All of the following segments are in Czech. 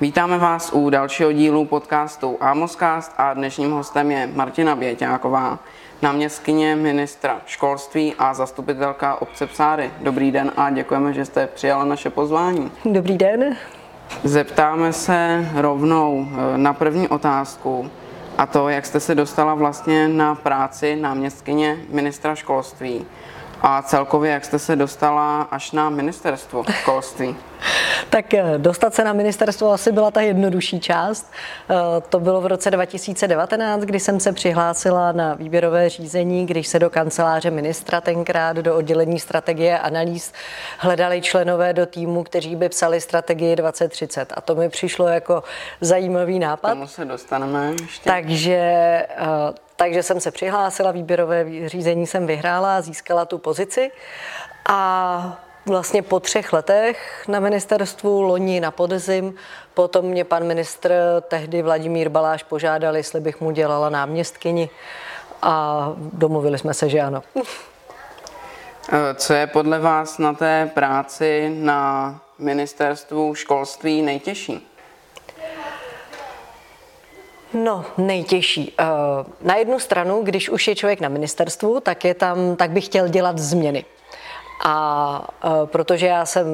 Vítáme vás u dalšího dílu podcastu Amoscast a dnešním hostem je Martina Běťáková, náměstkyně ministra školství a zastupitelka obce Psáry. Dobrý den a děkujeme, že jste přijala naše pozvání. Dobrý den. Zeptáme se rovnou eh, na první otázku a to, jak jste se dostala vlastně na práci náměstkyně ministra školství a celkově jak jste se dostala až na ministerstvo školství. Tak eh, dostat se na ministerstvo asi byla ta jednodušší část. Eh, to bylo v roce 2019, kdy jsem se přihlásila na výběrové řízení, když se do kanceláře ministra tenkrát do oddělení strategie a analýz hledali členové do týmu, kteří by psali strategii 2030. A to mi přišlo jako zajímavý nápad. K tomu se dostaneme ještě. Takže eh, takže jsem se přihlásila, výběrové řízení jsem vyhrála, získala tu pozici a vlastně po třech letech na ministerstvu, loni na podzim, potom mě pan ministr, tehdy Vladimír Baláš, požádal, jestli bych mu dělala náměstkyni a domluvili jsme se, že ano. Eh, co je podle vás na té práci na ministerstvu školství nejtěžší? No, nejtěžší. Eh, na jednu stranu, když už je člověk na ministerstvu, tak, je tam, tak bych chtěl dělat změny. A e, protože já jsem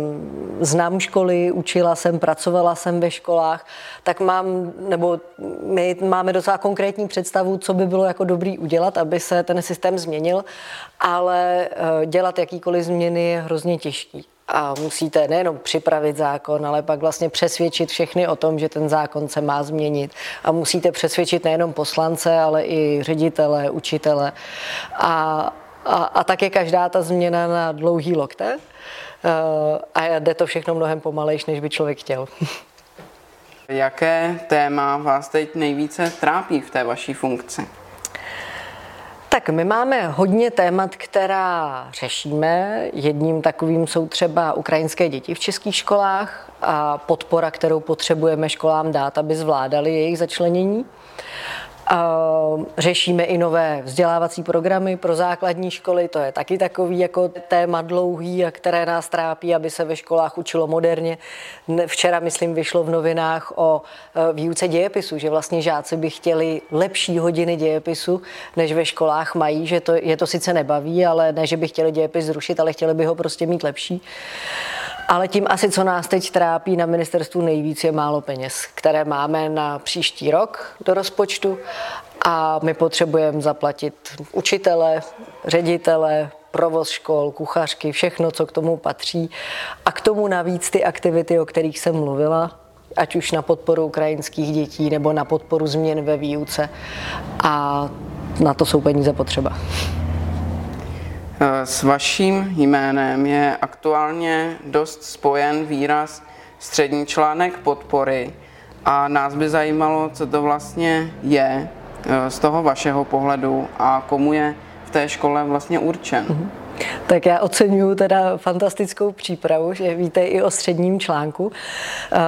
znám školy, učila jsem, pracovala jsem ve školách, tak mám, nebo my máme docela konkrétní představu, co by bylo jako dobrý udělat, aby se ten systém změnil, ale e, dělat jakýkoliv změny je hrozně těžký. A musíte nejenom připravit zákon, ale pak vlastně přesvědčit všechny o tom, že ten zákon se má změnit. A musíte přesvědčit nejenom poslance, ale i ředitele, učitele. A, a, a tak je každá ta změna na dlouhý lokte eh, a jde to všechno mnohem pomalejš, než by člověk chtěl. Jaké téma vás teď nejvíce trápí v té vaší funkci? Tak my máme hodně témat, která řešíme. Jedním takovým jsou třeba ukrajinské děti v českých školách a podpora, kterou potřebujeme školám dát, aby zvládali jejich začlenění. Řešíme i nové vzdělávací programy pro základní školy, to je taky takový jako téma dlouhý, které nás trápí, aby se ve školách učilo moderně. Včera, myslím, vyšlo v novinách o e, výuce dějepisu, že vlastně žáci by chtěli lepší hodiny dějepisu, než ve školách mají, že to, je to sice nebaví, ale ne, že by chtěli dějepis zrušit, ale chtěli by ho prostě mít lepší. Ale tím asi, co nás teď trápí na ministerstvu nejvíc, je málo peněz, které máme na příští rok do rozpočtu a my potřebujeme zaplatit učitele, ředitele, provoz škol, kuchařky, všechno, co k tomu patří. A k tomu navíc ty aktivity, o kterých jsem mluvila, ať už na podporu ukrajinských dětí nebo na podporu změn ve výuce. A na to jsou peníze potřeba. Eh, s vaším jménem je aktuálně dost spojen výraz střední článek podpory a nás by zajímalo, co to vlastně je eh, z toho vašeho pohledu a komu je v té škole vlastně určen. Mm-hmm. Tak já oceňuju teda fantastickou přípravu, že víte i o středním článku. Eh,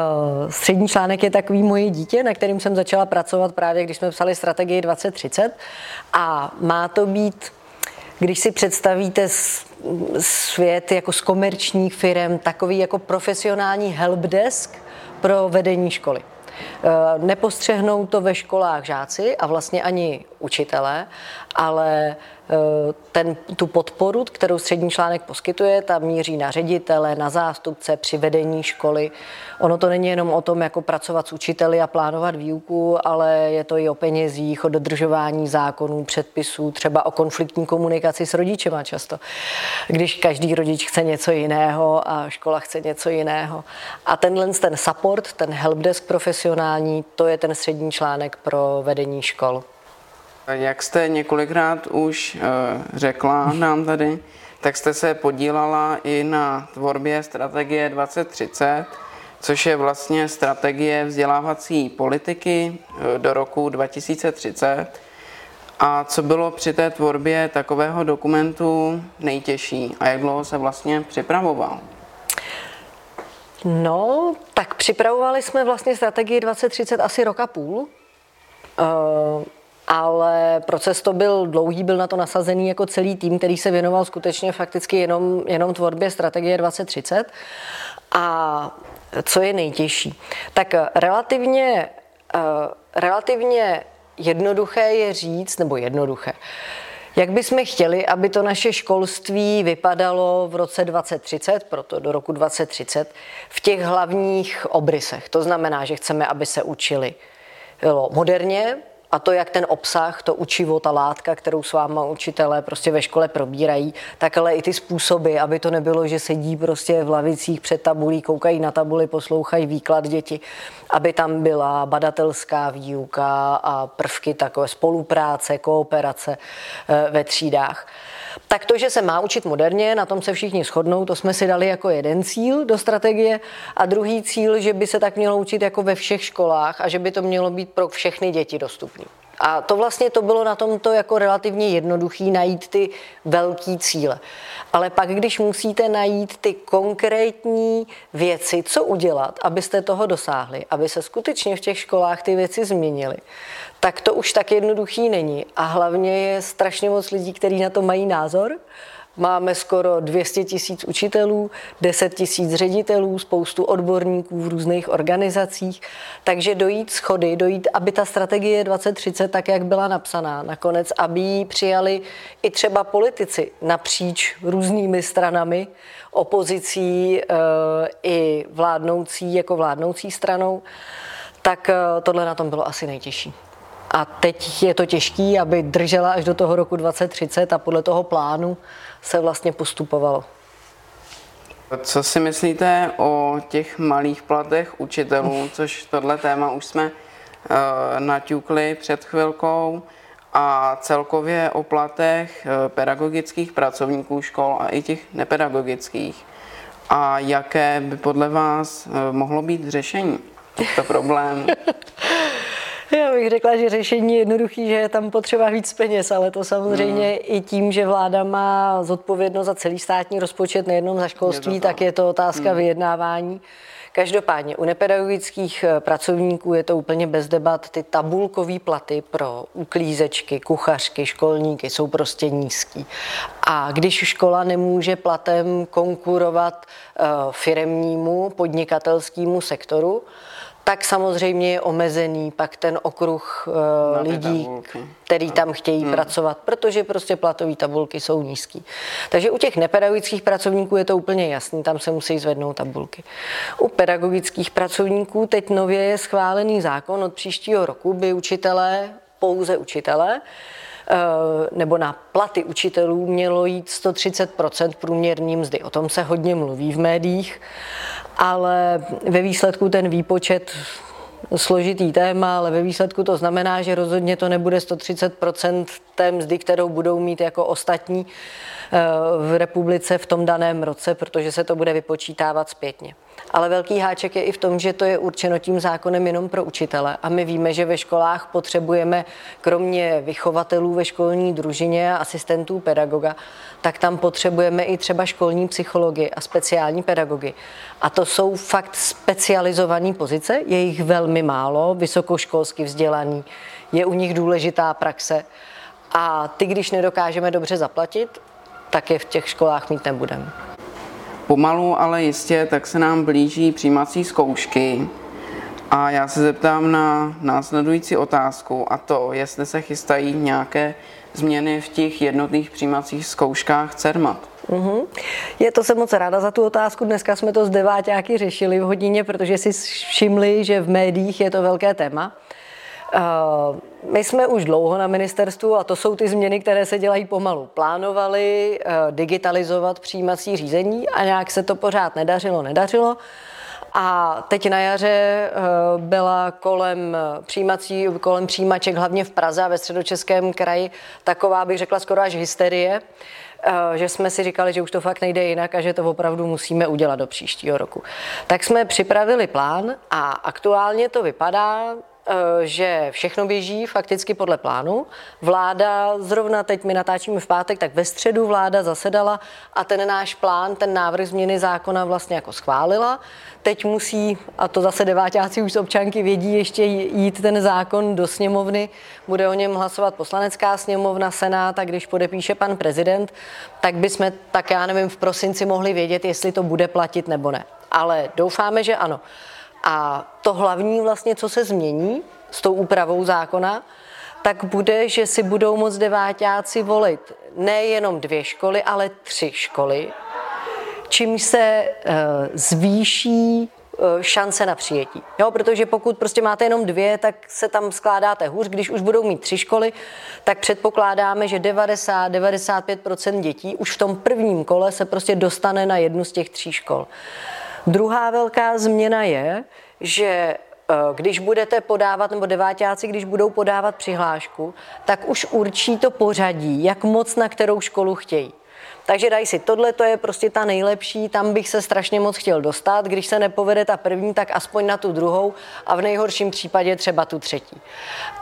střední článek je takový moje dítě, na kterým jsem začala pracovat právě, když jsme psali strategii 2030 a má to být když si představíte svět jako z komerčních firm, takový jako profesionální helpdesk pro vedení školy. Eh, nepostřehnou to ve školách žáci a vlastně ani učitelé, ale Eh, ten, tu podporu, kterou střední článek poskytuje, ta míří na ředitele, na zástupce při vedení školy. Ono to není jenom o tom, jako pracovat s učiteli a plánovat výuku, ale je to i o penězích, o dodržování zákonů, předpisů, třeba o konfliktní komunikaci s rodičema často. Když každý rodič chce něco jiného a škola chce něco jiného. A tenhle ten support, ten helpdesk profesionální, to je ten střední článek pro vedení škol. Jak jste několikrát už eh, řekla nám tady, tak jste se podílala i na tvorbě strategie 2030, což je vlastně strategie vzdělávací politiky eh, do roku 2030. A co bylo při té tvorbě takového dokumentu nejtěžší a jak dlouho se vlastně připravoval? No, tak připravovali jsme vlastně strategii 2030 asi roka půl. Uh, ale proces to byl dlouhý, byl na to nasazený jako celý tým, který se věnoval skutečně fakticky jenom, jenom tvorbě strategie 2030. A co je nejtěžší? Tak relativně, relativně jednoduché je říct, nebo jednoduché, jak bychom chtěli, aby to naše školství vypadalo v roce 2030, proto do roku 2030, v těch hlavních obrysech? To znamená, že chceme, aby se učili moderně, a to, jak ten obsah, to učivo, ta látka, kterou s váma učitelé prostě ve škole probírají, tak ale i ty způsoby, aby to nebylo, že sedí prostě v lavicích před tabulí, koukají na tabuli, poslouchají výklad děti, aby tam byla badatelská výuka a prvky takové spolupráce, kooperace eh, ve třídách. Tak to, že se má učit moderně, na tom se všichni shodnou, to jsme si dali jako jeden cíl do strategie a druhý cíl, že by se tak mělo učit jako ve všech školách a že by to mělo být pro všechny děti dostupné. A to vlastně to bylo na tomto jako relativně jednoduchý najít ty velký cíle. Ale pak, když musíte najít ty konkrétní věci, co udělat, abyste toho dosáhli, aby se skutečně v těch školách ty věci změnily, tak to už tak jednoduchý není. A hlavně je strašně moc lidí, kteří na to mají názor Máme skoro 200 tisíc učitelů, 10 tisíc ředitelů, spoustu odborníků v různých organizacích. Takže dojít schody, dojít, aby ta strategie 2030, tak jak byla napsaná, nakonec, aby ji přijali i třeba politici napříč různými stranami, opozicí e, i vládnoucí, jako vládnoucí stranou, tak e, tohle na tom bylo asi nejtěžší. A teď je to těžké, aby držela až do toho roku 2030 a podle toho plánu se vlastně postupovalo. Co si myslíte o těch malých platech učitelů, což tohle téma už jsme uh, naťukli před chvilkou, a celkově o platech uh, pedagogických pracovníků škol a i těch nepedagogických. A jaké by podle vás uh, mohlo být řešení těchto problémů? Bych řekla, že řešení je jednoduchý, že je tam potřeba víc peněz, ale to samozřejmě hmm. i tím, že vláda má zodpovědnost za celý státní rozpočet, nejenom za školství, je tak je to otázka hmm. vyjednávání. Každopádně u nepedagogických eh, pracovníků je to úplně bez debat. Ty tabulkové platy pro uklízečky, kuchařky, školníky jsou prostě nízký. A když škola nemůže platem konkurovat uh, firemnímu podnikatelskému sektoru, tak samozřejmě je omezený pak ten okruh uh, lidí, tabulky. který tam chtějí hmm. pracovat, protože prostě platové tabulky jsou nízký. Takže u těch nepedagogických pracovníků je to úplně jasný, tam se musí zvednout tabulky. U pedagogických pracovníků teď nově je schválený zákon od příštího roku, by učitelé, pouze učitelé, eh, nebo na platy učitelů mělo jít 130% průměrní mzdy. O tom se hodně mluví v médiích ale ve výsledku ten výpočet složitý téma, ale ve výsledku to znamená, že rozhodně to nebude 130% té mzdy, kterou budou mít jako ostatní eh, v republice v tom daném roce, protože se to bude vypočítávat zpětně. Ale velký háček je i v tom, že to je určeno tím zákonem jenom pro učitele. A my víme, že ve školách potřebujeme kromě vychovatelů ve školní družině a asistentů pedagoga, tak tam potřebujeme i třeba školní psychologi a speciální pedagogy. A to jsou fakt specializované pozice, je jich velmi málo, vysokoškolsky vzdělaný, je u nich důležitá praxe. A ty, když nedokážeme dobře zaplatit, tak je v těch školách mít nebudeme. Pomalu, ale jistě, tak se nám blíží přijímací zkoušky. A já se zeptám na následující otázku, a to, jestli se chystají nějaké změny v těch jednotných přijímacích zkouškách CERMAT. Mm-hmm. Je to jsem moc ráda za tu otázku. Dneska jsme to s deváťáky řešili v hodině, protože si všimli, že v médiích je to velké téma. Uh, my jsme už dlouho na ministerstvu a to jsou ty změny, které se dělají pomalu. Plánovali uh, digitalizovat přijímací řízení a nějak se to pořád nedařilo, nedařilo. A teď na jaře uh, byla kolem přijímací, kolem přijímaček, hlavně v Praze a ve středočeském kraji, taková bych řekla skoro až hysterie že jsme si říkali, že už to fakt nejde jinak a že to opravdu musíme udělat do příštího roku. Tak jsme připravili plán a aktuálně to vypadá, Eh, že všechno běží fakticky podle plánu. Vláda, zrovna teď my natáčíme v pátek, tak ve středu vláda zasedala a ten náš plán, ten návrh změny zákona vlastně jako schválila. Teď musí, a to zase devátáci už z občanky vědí, ještě jít ten zákon do sněmovny, bude o něm hlasovat poslanecká sněmovna, senát a když podepíše pan prezident, tak bychom, tak já nevím, v prosinci mohli vědět, jestli to bude platit nebo ne. Ale doufáme, že ano. A to hlavní vlastně, co se změní s tou úpravou zákona, tak bude, že si budou moct devátáci volit nejenom dvě školy, ale tři školy, čím se eh, zvýší eh, šance na přijetí. Jo, protože pokud prostě máte jenom dvě, tak se tam skládáte hůř. Když už budou mít tři školy, tak předpokládáme, že 90-95% dětí už v tom prvním kole se prostě dostane na jednu z těch tří škol. Druhá velká změna je, že eh, když budete podávat, nebo devátáci, když budou podávat přihlášku, tak už určí to pořadí, jak moc na kterou školu chtějí. Takže dají si, tohle to je prostě ta nejlepší, tam bych se strašně moc chtěl dostat, když se nepovede ta první, tak aspoň na tu druhou a v nejhorším případě třeba tu třetí.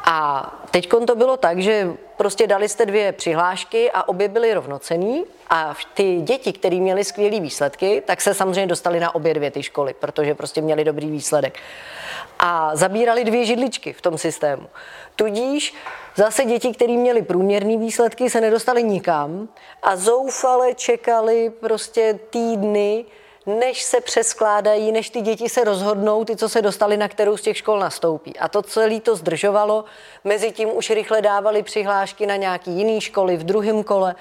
A teď to bylo tak, že prostě dali jste dvě přihlášky a obě byly rovnocený a ty děti, které měly skvělé výsledky, tak se samozřejmě dostali na obě dvě ty školy, protože prostě měli dobrý výsledek. A zabírali dvě židličky v tom systému. Tudíž zase děti, které měly průměrné výsledky, se nedostali nikam a zoufale čekali prostě týdny, než se přeskládají, než ty děti se rozhodnou, ty, co se dostali, na kterou z těch škol nastoupí. A to celé to zdržovalo, mezi tím už rychle dávali přihlášky na nějaký jiný školy v druhém kole.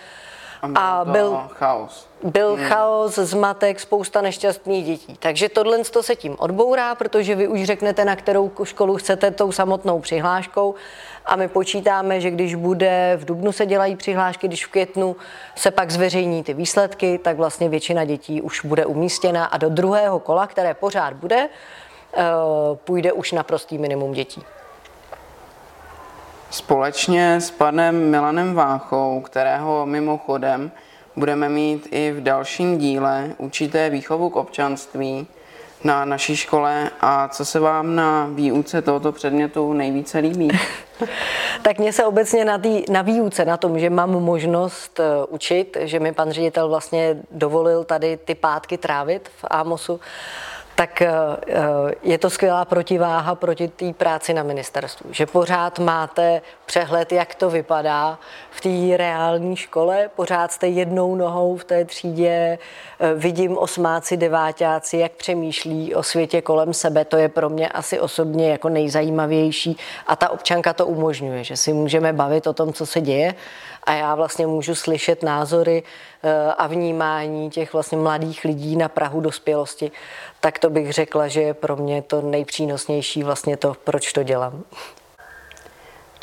A byl chaos. Byl hmm. chaos, zmatek, spousta nešťastných dětí. Takže tohle to se tím odbourá, protože vy už řeknete, na kterou školu chcete tou samotnou přihláškou a my počítáme, že když bude v dubnu se dělají přihlášky, když v květnu se pak zveřejní ty výsledky, tak vlastně většina dětí už bude umístěna a do druhého kola, které pořád bude, eh, půjde už na prostý minimum dětí. Společně s panem Milanem Váchou, kterého mimochodem budeme mít i v dalším díle, učíte výchovu k občanství na naší škole a co se vám na výuce tohoto předmětu nejvíce líbí? tak mně se obecně na, tý, na výuce, na tom, že mám možnost uh, učit, že mi pan ředitel vlastně dovolil tady ty pátky trávit v Amosu, tak eh, eh, je to skvělá protiváha proti té práci na ministerstvu. Že pořád máte přehled, jak to vypadá v té reální škole, pořád jste jednou nohou v té třídě, eh, vidím osmáci, devátáci, jak přemýšlí o světě kolem sebe, to je pro mě asi osobně jako nejzajímavější. A ta občanka to umožňuje, že si můžeme bavit o tom, co se děje. A já vlastně můžu slyšet názory a vnímání těch vlastně mladých lidí na Prahu dospělosti tak to bych řekla, že je pro mě to nejpřínosnější vlastně to, proč to dělám.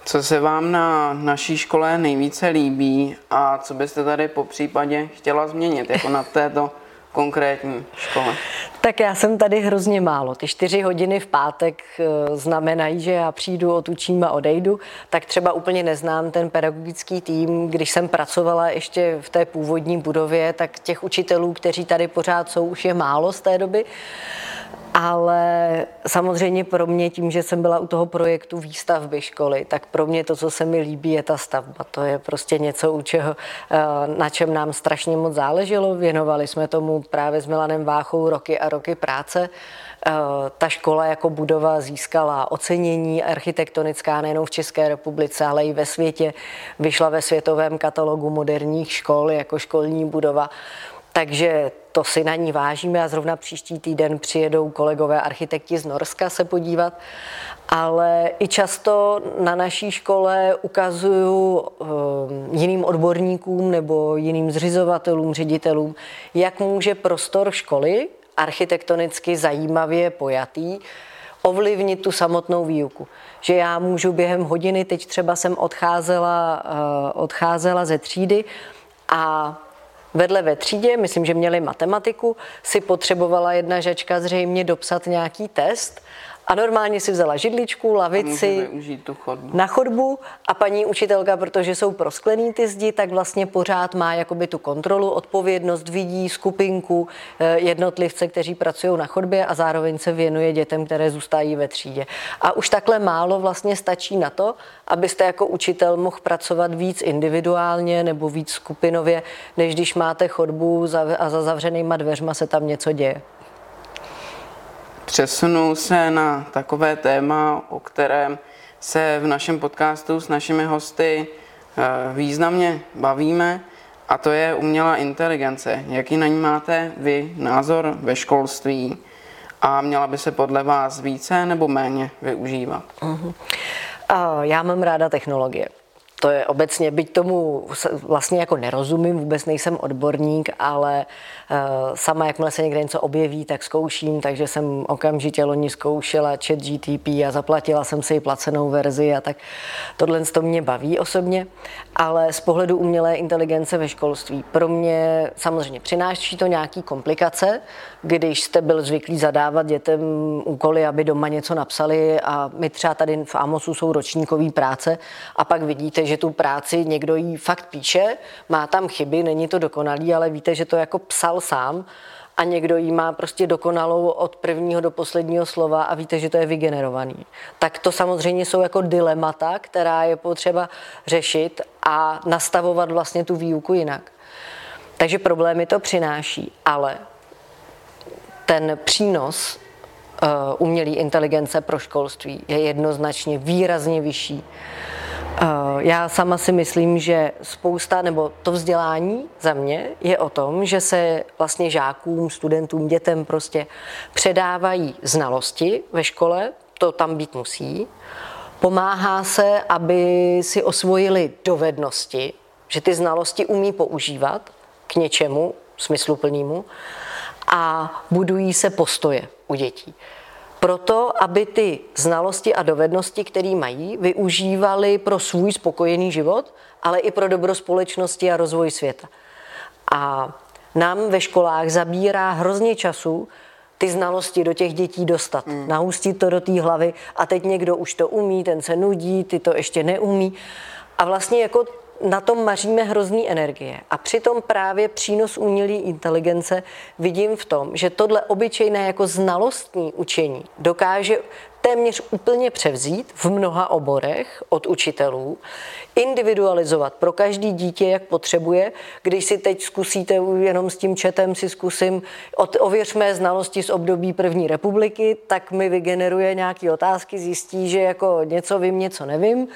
Co se vám na naší škole nejvíce líbí a co byste tady po případě chtěla změnit, jako na této konkrétní škole? Tak já jsem tady hrozně málo. Ty čtyři hodiny v pátek eh, znamenají, že já přijdu, otučím a odejdu. Tak třeba úplně neznám ten pedagogický tým. Když jsem pracovala ještě v té původní budově, tak těch učitelů, kteří tady pořád jsou, už je málo z té doby. Ale samozřejmě pro mě tím, že jsem byla u toho projektu výstavby školy, tak pro mě to, co se mi líbí, je ta stavba. To je prostě něco, u čeho, eh, na čem nám strašně moc záleželo. Věnovali jsme tomu právě s Milanem Váchou roky a roky práce. Eh, ta škola jako budova získala ocenění architektonická nejen v České republice, ale i ve světě. Vyšla ve světovém katalogu moderních škol jako školní budova. Takže to si na ní vážíme a zrovna příští týden přijedou kolegové architekti z Norska se podívat. Ale i často na naší škole ukazuju um, jiným odborníkům nebo jiným zřizovatelům, ředitelům, jak může prostor školy architektonicky zajímavě pojatý ovlivnit tu samotnou výuku. Že já můžu během hodiny, teď třeba jsem odcházela, uh, odcházela ze třídy a Vedle ve třídě, myslím, že měli matematiku, si potřebovala jedna žačka zřejmě dopsat nějaký test A normálně si vzala židličku, lavici chodbu. na chodbu a paní učitelka, protože jsou prosklený ty zdi, tak vlastně pořád má jakoby tu kontrolu, odpovědnost, vidí skupinku eh, jednotlivce, kteří pracují na chodbě a zároveň se věnuje dětem, které zůstávají ve třídě. A už takhle málo vlastně stačí na to, abyste jako učitel mohl pracovat víc individuálně nebo víc skupinově, než když máte chodbu a za zavřenýma dveřma se tam něco děje. Přesunu se na takové téma, o kterém se v našem podcastu s našimi hosty eh, významně bavíme, a to je umělá inteligence. Jaký na ní máte vy názor ve školství a měla by se podle vás více nebo méně využívat? Uh-huh. Já mám ráda technologie to je obecně, byť tomu vlastně jako nerozumím, vůbec nejsem odborník, ale uh, sama jakmile se někde něco objeví, tak zkouším, takže jsem okamžitě loni zkoušela chat GTP a zaplatila jsem si i placenou verzi a tak tohle to mě baví osobně, ale z pohledu umělé inteligence ve školství. Pro mě samozřejmě přináší to nějaký komplikace, když jste byl zvyklý zadávat dětem úkoly, aby doma něco napsali a my třeba tady v Amosu jsou ročníkové práce a pak vidíte, že tu práci někdo jí fakt píše, má tam chyby, není to dokonalý, ale víte, že to jako psal sám a někdo jí má prostě dokonalou od prvního do posledního slova a víte, že to je vygenerovaný. Tak to samozřejmě jsou jako dilemata, která je potřeba řešit a nastavovat vlastně tu výuku jinak. Takže problémy to přináší, ale ten přínos uh, umělé inteligence pro školství je jednoznačně výrazně vyšší. Uh, já sama si myslím, že spousta, nebo to vzdělání za mě je o tom, že se vlastně žákům, studentům, dětem prostě předávají znalosti ve škole, to tam být musí. Pomáhá se, aby si osvojili dovednosti, že ty znalosti umí používat k něčemu smysluplnému a budují se postoje u dětí. Proto, aby ty znalosti a dovednosti, které mají, využívali pro svůj spokojený život, ale i pro dobro společnosti a rozvoj světa. A nám ve školách zabírá hrozně času ty znalosti do těch dětí dostat, mm. nahustit to do té hlavy a teď někdo už to umí, ten se nudí, ty to ještě neumí. A vlastně jako na tom maříme hrozný energie. A přitom právě přínos umělé inteligence vidím v tom, že tohle obyčejné jako znalostní učení dokáže téměř úplně převzít v mnoha oborech od učitelů, individualizovat pro každý dítě, jak potřebuje. Když si teď zkusíte jenom s tím četem si zkusím, od, ověř mé znalosti z období první republiky, tak mi vygeneruje nějaké otázky, zjistí, že jako něco vím, něco nevím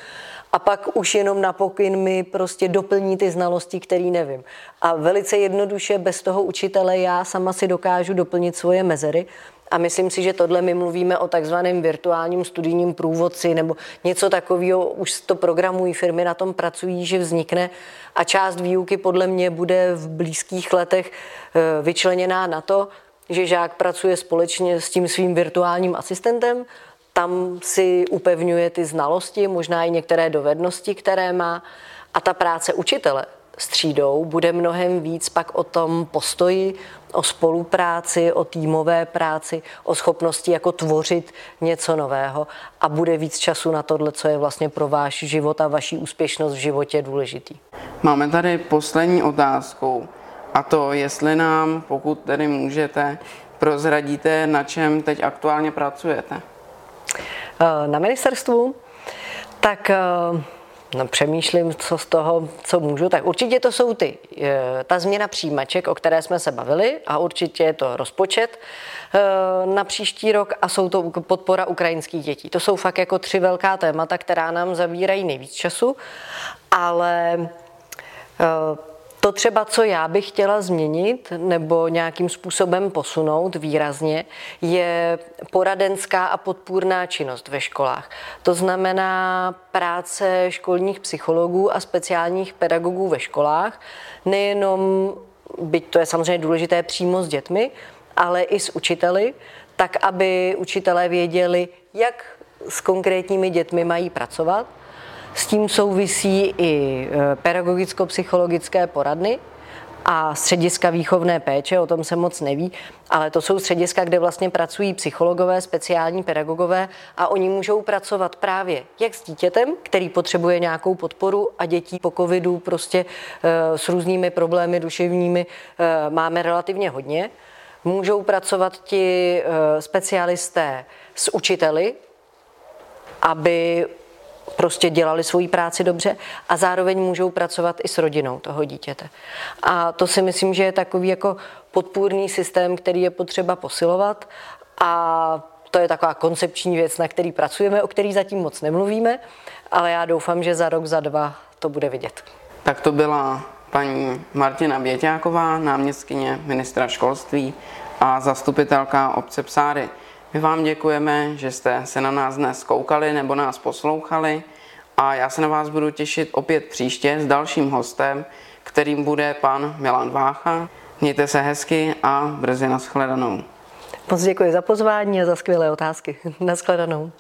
a pak už jenom na pokyn mi prostě doplní ty znalosti, které nevím. A velice jednoduše bez toho učitele já sama si dokážu doplnit svoje mezery, a myslím si, že tohle my mluvíme o takzvaném virtuálním studijním průvodci nebo něco takového, už to programují firmy, na tom pracují, že vznikne. A část výuky podle mě bude v blízkých letech eh, vyčleněná na to, že žák pracuje společně s tím svým virtuálním asistentem tam si upevňuje ty znalosti, možná i některé dovednosti, které má. A ta práce učitele s třídou bude mnohem víc pak o tom postoji, o spolupráci, o týmové práci, o schopnosti jako tvořit něco nového a bude víc času na tohle, co je vlastně pro váš život a vaši úspěšnost v životě důležitý. Máme tady poslední otázku a to, jestli nám, pokud tedy můžete, prozradíte, na čem teď aktuálně pracujete. Eh, na ministerstvu, tak eh, no, přemýšlím, co z toho, co můžu, tak určitě to jsou ty, eh, ta změna přijímaček, o které jsme se bavili a určitě je to rozpočet na příští rok a jsou to podpora ukrajinských dětí. To jsou fakt jako tři velká témata, která nám zabírají nejvíc času, ale to třeba, co já bych chtěla změnit nebo nějakým způsobem posunout výrazně, je poradenská a podpůrná činnost ve školách. To znamená práce školních psychologů a speciálních pedagogů ve školách, nejenom, byť to je samozřejmě důležité přímo s dětmi, ale i s učiteli, tak aby učitelé věděli, jak s konkrétními dětmi mají pracovat s tím souvisí i e, pedagogicko-psychologické poradny a střediska výchovné péče, o tom se moc neví, ale to jsou střediska, kde vlastně pracují psychologové, speciální pedagogové a oni můžou pracovat právě jak s dítětem, který potřebuje nějakou podporu a dětí po covidu prostě e, s různými problémy duševními e, máme relativně hodně. Můžou pracovat ti specialisté s učiteli, aby prostě dělali svoji práci dobře a zároveň můžou pracovat i s rodinou toho dítěte. A to si myslím, že je takový jako podpůrný systém, který je potřeba posilovat a to je taková koncepční věc, na který pracujeme, o který zatím moc nemluvíme, ale já doufám, že za rok, za dva to bude vidět. Tak to byla paní Martina Běťáková, náměstkyně ministra školství a zastupitelka obce Psáry. My vám děkujeme, že jste se na nás dnes koukali nebo nás poslouchali a já se na vás budu těšit opět příště s dalším hostem, kterým bude pan Milan Vácha. Mějte se hezky a brzy nashledanou. Moc děkuji za pozvání a za skvělé otázky. Nashledanou.